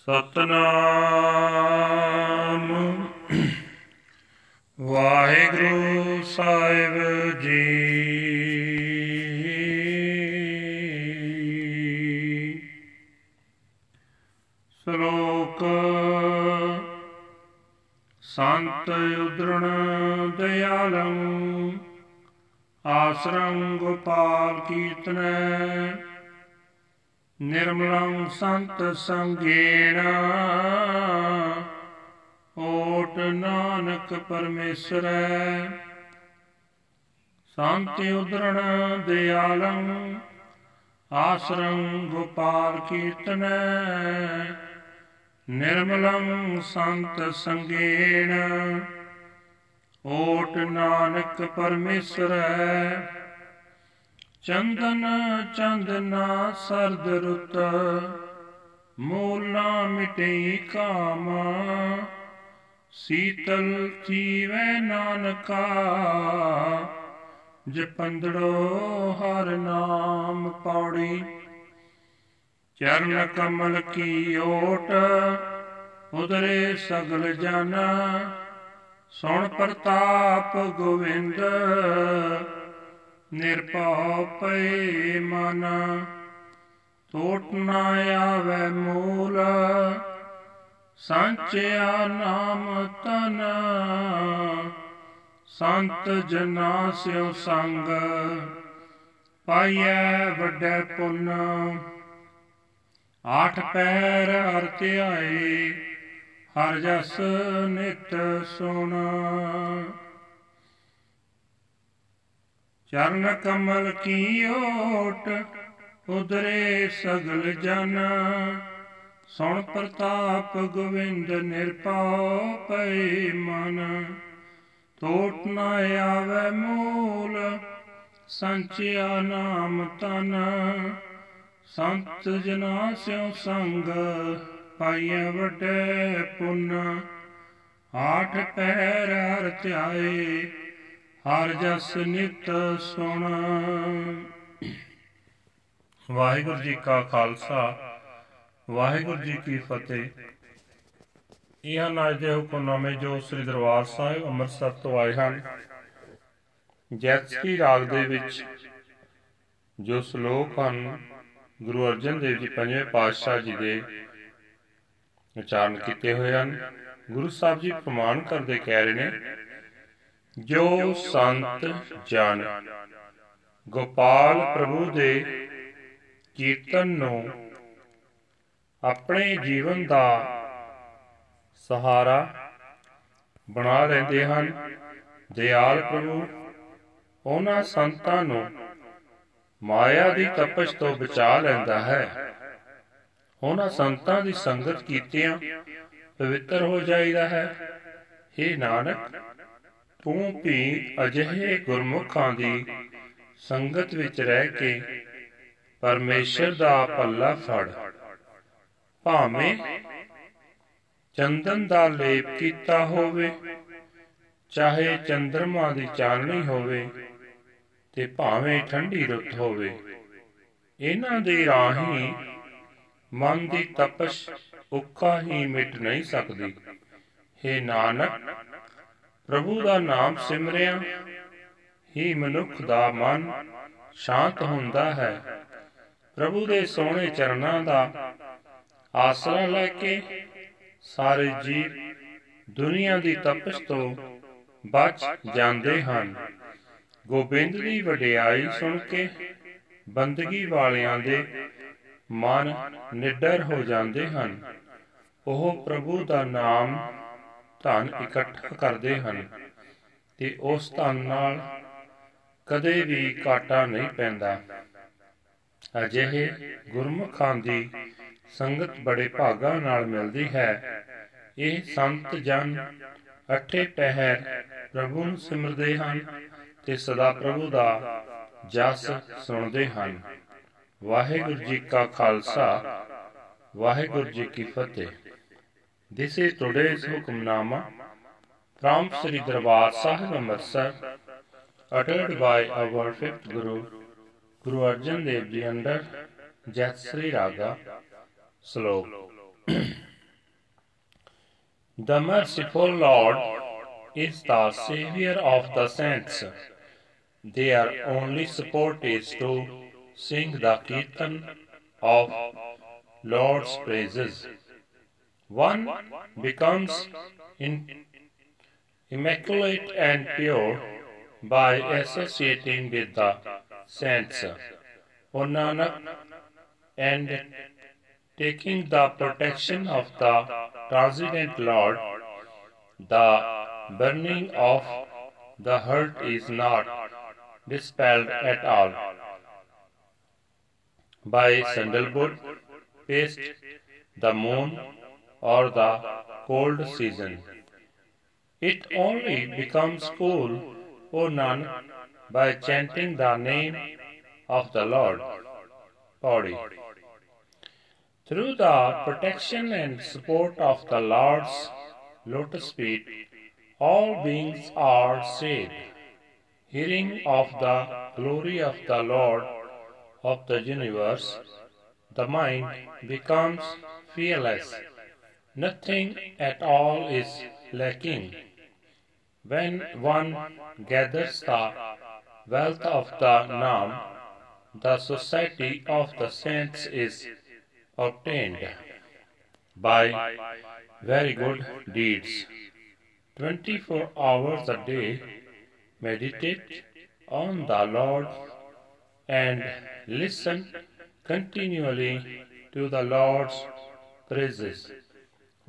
ਸਤਨਾਮ। ਵਾਹਿਗੁਰੂ ਸਾਹਿਬ ਜੀ। ਸ਼ਲੋਕ ਸੰਤ ਉਦਰਣ ਦਿਆਲੰ ਆਸਰੰ ਗੋਪਾਲ ਕੀਰਤਨੈ। ਨਿਰਮਲੰ ਸੰਤ ਸੰਗੇਣ ਓਟ ਨਾਨਕ ਪਰਮੇਸ਼ਰੈ। ਸੰਤ ਉਦਰਣ ਦਿਆਲੰ, ਆਸਰੰ ਗੋਪਾਲ ਕੀਰਤਨੈ। ਨਿਰਮਲੰ ਸੰਤ ਸੰਗੇਣ ਓਟ ਨਾਨਕ ਪਰਮੇਸ਼ਰੈ। ਚੰਦਨ, ਚੰਦਨਾ ਸਰਦ ਰੁੱਤ, ਮੂਲ ਨਾ ਮਿਟਈ ਕਾਮ। ਸੀਤਲ ਥੀਵੈ ਨਾਨਕਾ, ਜਪੰਦੜੋ ਹਰ ਨਾਮ ਪੌੜੀ। ਚਰਨ ਕਮਲ ਕੀ ਓਟ, ਉਦਰੇ ਸਗਲ ਜਨ। ਸੁਣ ਪ੍ਰਤਾਪ ਗੋਵਿੰਦ ਨਿਰਭਉ ਪਏ ਮਨ, ਟੋਟ ਨਾ ਆਵੇ ਮੂਲ, ਸੰਚਿਆ ਨਾਮ ਤਨ ਸੰਤ ਜਨਾ ਸਿਉ ਸੰਗ, ਪਾਈਐ ਵੱਡੇ ਪੁੰਨ। ਆਠ ਪੈਰ ਹਰ ਧਿਆਏ ਹਰ ਜਸ ਨਿਤ ਸੁਣ। ਚਰਨ ਕਮਲ ਕੀ ਓਟ ਉਦਰੇ ਸਗਲ ਜਨ। ਸੁਣ ਪ੍ਰਤਾਪ ਗੋਵਿੰਦ ਨਿਰਪਉ ਪਈ ਮਨ। ਟੋਟ ਨ ਆਵੇ ਮੂਲ, ਸੰਚਿਆ ਨਾਮ ਤਨ। ਸੰਤ ਜਨਾ ਸਿਉ ਸੰਗ ਪਾਈਐ ਵੱਡੇ ਪੁੰਨ। ਆਠ ਪਹਿਰ ਹਰ ਧਿਆਏ ਹਰ ਜਸ ਨਿਤ ਸੁਣ। ਵਾਹਿਗੁਰੂ ਜੀ ਕਾ ਖਾਲਸਾ, ਵਾਹਿਗੁਰੂ ਜੀ ਕੀ ਫਤਿਹ। ਇਹ ਹਨ ਅੱਜ ਦੇ ਹੁਕਮਨਾਮੇ ਜੋ ਸ੍ਰੀ ਦਰਬਾਰ ਸਾਹਿਬ ਅੰਮ੍ਰਿਤਸਰ ਤੋਂ ਆਏ ਹਨ। ਜੈਤਸਕੀ ਰਾਗ ਦੇ ਵਿੱਚ ਜੋ ਸ਼ਲੋਕ ਹਨ, ਗੁਰੂ ਅਰਜਨ ਦੇਵ ਜੀ ਪੰਜਵੇਂ ਪਾਤਸ਼ਾਹ ਜੀ ਦੇ ਉਚਾਰਨ ਕੀਤੇ ਹੋਏ ਹਨ। ਗੁਰੂ ਸਾਹਿਬ ਜੀ ਪ੍ਰਮਾਣ ਕਰਦੇ ਕਹਿ ਰਹੇ ਨੇ ਜੋ ਸੰਤ ਜਨ। ਗੋਪਾਲ ਪ੍ਰਭੂ ਦੇ ਕੀਰਤਨ ਨੂੰ ਆਪਣੇ ਜੀਵਨ ਦਾ ਸਹਾਰਾ ਬਣਾ ਲੈਂਦੇ ਹਨ। ਦਿਆਲ ਪ੍ਰਭੂ ਉਹਨਾਂ ਸੰਤਾਂ ਨੂੰ ਮਾਇਆ ਦੀ ਤਪਸ਼ ਤੋਂ ਬਚਾ ਲੈਂਦਾ ਹੈ। ਉਹਨਾਂ ਸੰਤਾਂ ਦੀ ਸੰਗਤ ਕੀਤਿਆਂ ਪਵਿੱਤਰ ਹੋ ਜਾਈਦਾ ਹੈ। हे ਨਾਨਕ ਤੂੰ ਵੀ ਅਜਿਹੇ ਗੁਰਮੁਖਾਂ ਦੀ ਸੰਗਤ ਵਿੱਚ ਰਹਿ ਕੇ ਪਰਮੇਸ਼ਰ ਦਾ ਪੱਲਾ ਫੜ। ਭਾਵੇਂ ਚੰਦਨ ਦਾ ਲੇਪ ਕੀਤਾ ਹੋਵੇ, ਚਾਹੇ ਚੰਦਰਮਾ ਦੀ ਚਾਨਣੀ ਹੋਵੇ, ਤੇ ਭਾਵੇਂ ਠੰਡੀ ਰੁੱਤ ਹੋਵੇ, ਇਹਨਾਂ ਦੇ ਰਾਹੀਂ ਮਨ ਦੀ ਤਪਸ਼ ਉੱਕਾ ਹੀ ਮਿਟ ਨਹੀਂ ਸਕਦੀ। हे ਨਾਨਕ ਪ੍ਰਭੂ ਦਾ ਨਾਮ ਸਿਮਰਿਆ। ਹੀ ਮਨੁੱਖ ਦਾ ਮਨ ਸ਼ਾਂਤ ਹੁੰਦਾ ਹੈ। ਪ੍ਰਭੂ ਦੇ ਸੋਹਣੇ ਚਰਨਾਂ ਦਾ ਆਸਰਾ ਲੈ ਕੇ ਸਾਰੇ ਜੀਵ ਦੁਨੀਆ ਦੀ ਤਪਸ਼ ਤੋਂ ਬਚ ਜਾਂਦੇ ਹਨ। ਗੋਬਿੰਦ ਦੀ ਵਡਿਆਈ ਸੁਣ ਕੇ ਬੰਦਗੀ ਵਾਲਿਆਂ ਦੇ ਮਨ ਨਿਡਰ ਹੋ ਜਾਂਦੇ ਹਨ। ਉਹ ਪ੍ਰਭੂ ਦਾ ਨਾਮ ਧਨ ਇਕੱਠਾ ਕਰਦੇ ਹਨ ਤੇ ਉਸ ਧਨ ਨਾਲ ਕਦੇ ਵੀ ਘਾਟਾ ਨਹੀਂ ਪੈਂਦਾ। ਅਜਿਹੇ ਗੁਰਮੁਖਾਂ ਦੀ ਸੰਗਤ ਬੜੇ ਭਾਗਾ ਨਾਲ ਮਿਲਦੀ ਹੈ। ਇਹ ਸੰਤ ਜਨ ਅਠੇ ਪਹਿਰ ਪ੍ਰਭੂ ਨੂੰ ਸਿਮਰਦੇ ਹਨ ਤੇ ਸਦਾ ਪ੍ਰਭੂ ਦਾ ਜਸ ਸੁਣਦੇ ਹਨ। ਵਾਹਿਗੁਰੂ ਜੀ ਕਾ ਖਾਲਸਾ, ਵਾਹਿਗੁਰੂ ਜੀ ਕੀ ਫਤਿਹ। This is today's Hukamnama from Sri Darbar Sahib Amritsar uttered by our fifth Guru, Guru Arjan Dev Ji under Jat Sri Raga Slok. The merciful Lord is the Savior of the saints. Their only support is to sing the Kirtan of Lord's praises. One becomes in- immaculate and pure by associating with the saints. O and taking the protection of the transcendent Lord, the burning of the heart is not dispelled at all. By sandalwood paste, the moon, or the cold season. It only becomes cool, O Nanak, by chanting the name of the Lord. Body. Through the protection and support of the Lord's lotus feet, all beings are saved. Hearing of the glory of the Lord of the universe, the mind becomes fearless. Nothing at all is lacking. When one gathers the wealth of the Nam, the society of the saints is obtained by very good deeds. 24 hours a day, meditate on the Lord and listen continually to the Lord's praises.